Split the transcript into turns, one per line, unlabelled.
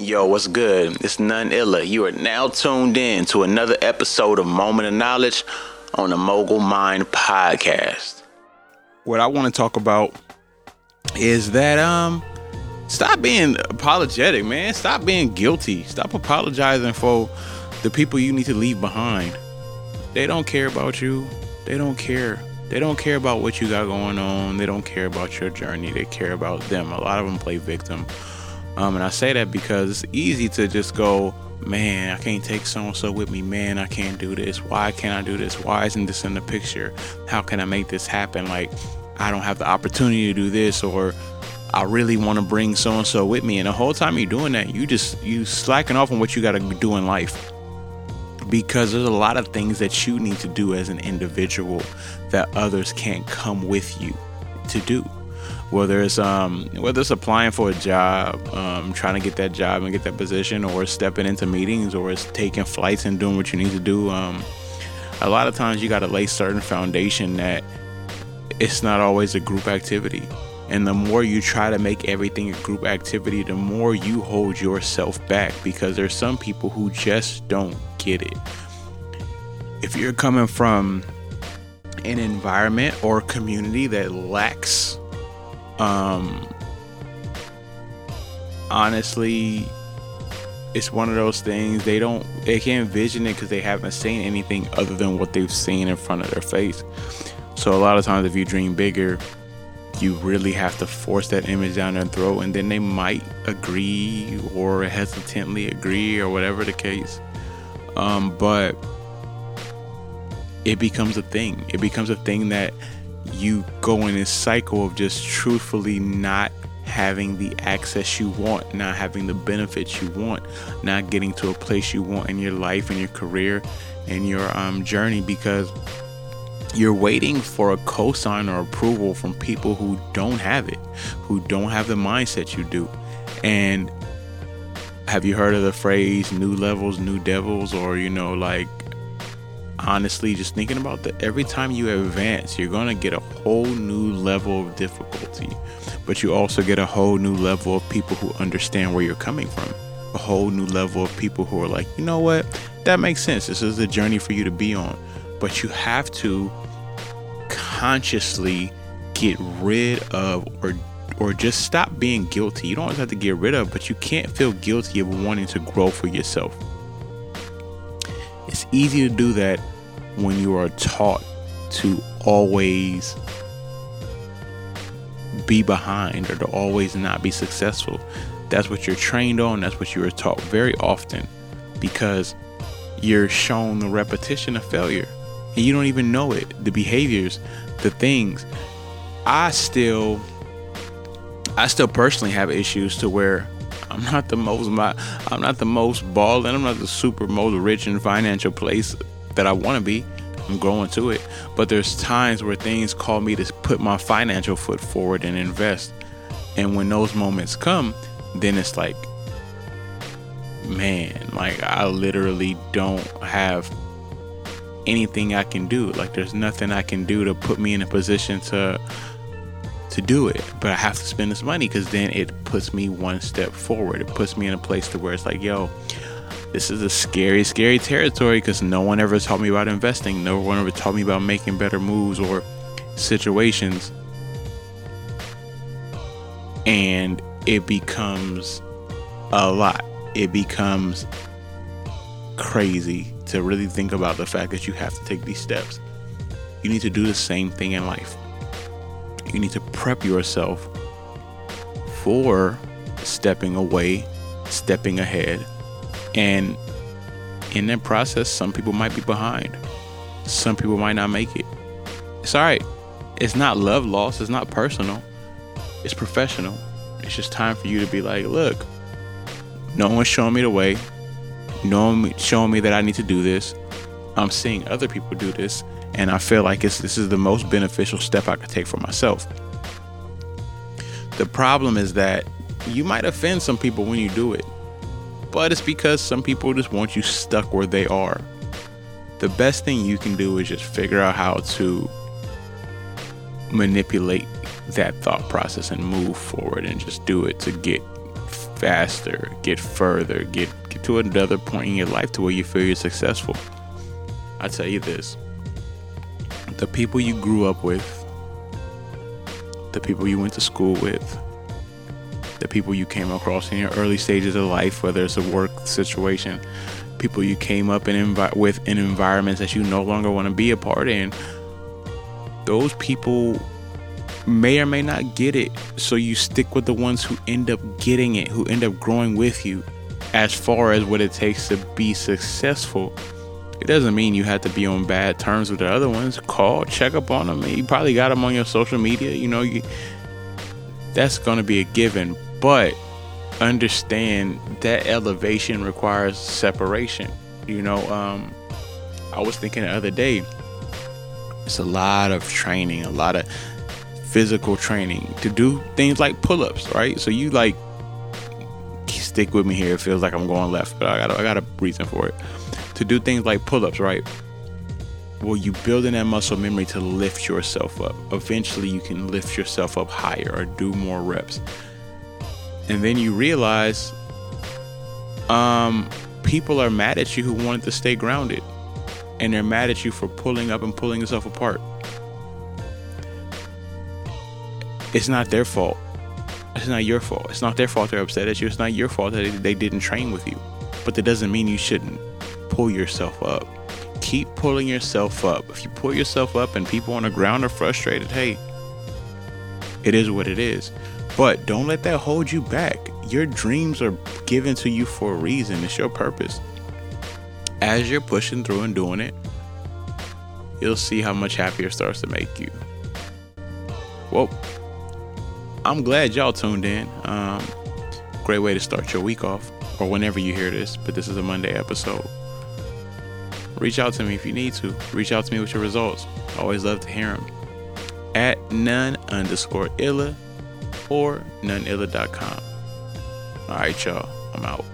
Yo, what's good? It's none illa. You are now tuned in to another episode of Moment of Knowledge on the Mogul Mined podcast.
What I want to talk about is that um stop being apologetic, man. Stop being guilty. Stop apologizing for the people you need to leave behind. They don't care about you. They don't care. They don't care about what you got going on. They don't care about your journey. They care about them. A lot of them play victim. Um, and I say that because it's easy to just go, man, I can't take so and so with me. Man, I can't do this. Why can't I do this? Why isn't this in the picture? How can I make this happen? Like, I don't have the opportunity to do this, or I really want to bring so and so with me. And the whole time you're doing that, you just you slacking off on what you got to do in life because there's a lot of things that you need to do as an individual that others can't come with you to do whether it's um, whether it's applying for a job, um, trying to get that job and get that position, or stepping into meetings, or it's taking flights and doing what you need to do. Um, a lot of times you got to lay certain foundation that it's not always a group activity. And the more you try to make everything a group activity, the more you hold yourself back because there's some people who just don't get it. If you're coming from an environment or community that lacks um honestly it's one of those things they don't they can't envision it because they haven't seen anything other than what they've seen in front of their face. So a lot of times if you dream bigger you really have to force that image down their throat and then they might agree or hesitantly agree or whatever the case. Um, but it becomes a thing. It becomes a thing that you go in this cycle of just truthfully not having the access you want, not having the benefits you want, not getting to a place you want in your life and your career and your um, journey because you're waiting for a cosign or approval from people who don't have it, who don't have the mindset you do. And have you heard of the phrase new levels, new devils, or you know, like honestly just thinking about that every time you advance you're going to get a whole new level of difficulty. But you also get a whole new level of people who understand where you're coming from. A whole new level of people who are like you know what? That makes sense. This is a journey for you to be on. But you have to consciously get rid of or or just stop being guilty. You don't always have to get rid of but you can't feel guilty of wanting to grow for yourself easy to do that when you are taught to always be behind or to always not be successful. That's what you're trained on, that's what you are taught very often because you're shown the repetition of failure and you don't even know it. The behaviors, the things. I still I still personally have issues to where I'm not the most my I'm not the most balling. I'm not the super most rich in financial place that I want to be. I'm growing to it, but there's times where things call me to put my financial foot forward and invest. And when those moments come, then it's like, man, like I literally don't have anything I can do. Like there's nothing I can do to put me in a position to to do it, but I have to spend this money because then it puts me one step forward. It puts me in a place to where it's like, yo, this is a scary, scary territory because no one ever taught me about investing. No one ever taught me about making better moves or situations. And it becomes a lot. It becomes crazy to really think about the fact that you have to take these steps. You need to do the same thing in life you need to prep yourself for stepping away, stepping ahead. And in that process, some people might be behind. Some people might not make it. It's all right. It's not love loss. It's not personal. It's professional. It's just time for you to be like, look, no one's showing me the way. No one showing me that I need to do this. I'm seeing other people do this and I feel like this is the most beneficial step I could take for myself. The problem is that you might offend some people when you do it, but it's because some people just want you stuck where they are. The best thing you can do is just figure out how to manipulate that thought process and move forward and just do it to get faster, get further, get, get to another point in your life to where you feel you're successful. I tell you this the people you grew up with, the people you went to school with, the people you came across in your early stages of life, whether it's a work situation, people you came up in envi- with in environments that you no longer want to be a part in, those people may or may not get it. So you stick with the ones who end up getting it, who end up growing with you as far as what it takes to be successful. It doesn't mean you have to be on bad terms with the other ones. Call, check up on them. You probably got them on your social media. You know, you, that's going to be a given. But understand that elevation requires separation. You know, um, I was thinking the other day, it's a lot of training, a lot of physical training to do things like pull-ups, right? So you like stick with me here. It feels like I'm going left, but I got I got a reason for it. To do things like pull-ups, right? Well, you building that muscle memory to lift yourself up. Eventually, you can lift yourself up higher or do more reps. And then you realize, um, people are mad at you who wanted to stay grounded, and they're mad at you for pulling up and pulling yourself apart. it's not their fault. It's not your fault. It's not their fault they're upset at you. It's not your fault that they didn't train with you. But that doesn't mean you shouldn't pull yourself up. Keep pulling yourself up. If you pull yourself up and people on the ground are frustrated, hey, it is what it is. But don't let that hold you back. Your dreams are given to you for a reason, it's your purpose. As you're pushing through and doing it, you'll see how much happier it starts to make you. Well, I'm glad y'all tuned in. Um, great way to start your week off, or whenever you hear this, but this is a Monday episode. Reach out to me if you need to. Reach out to me with your results. I always love to hear them. At none underscore illa or noneilla.com. All right, y'all. I'm out.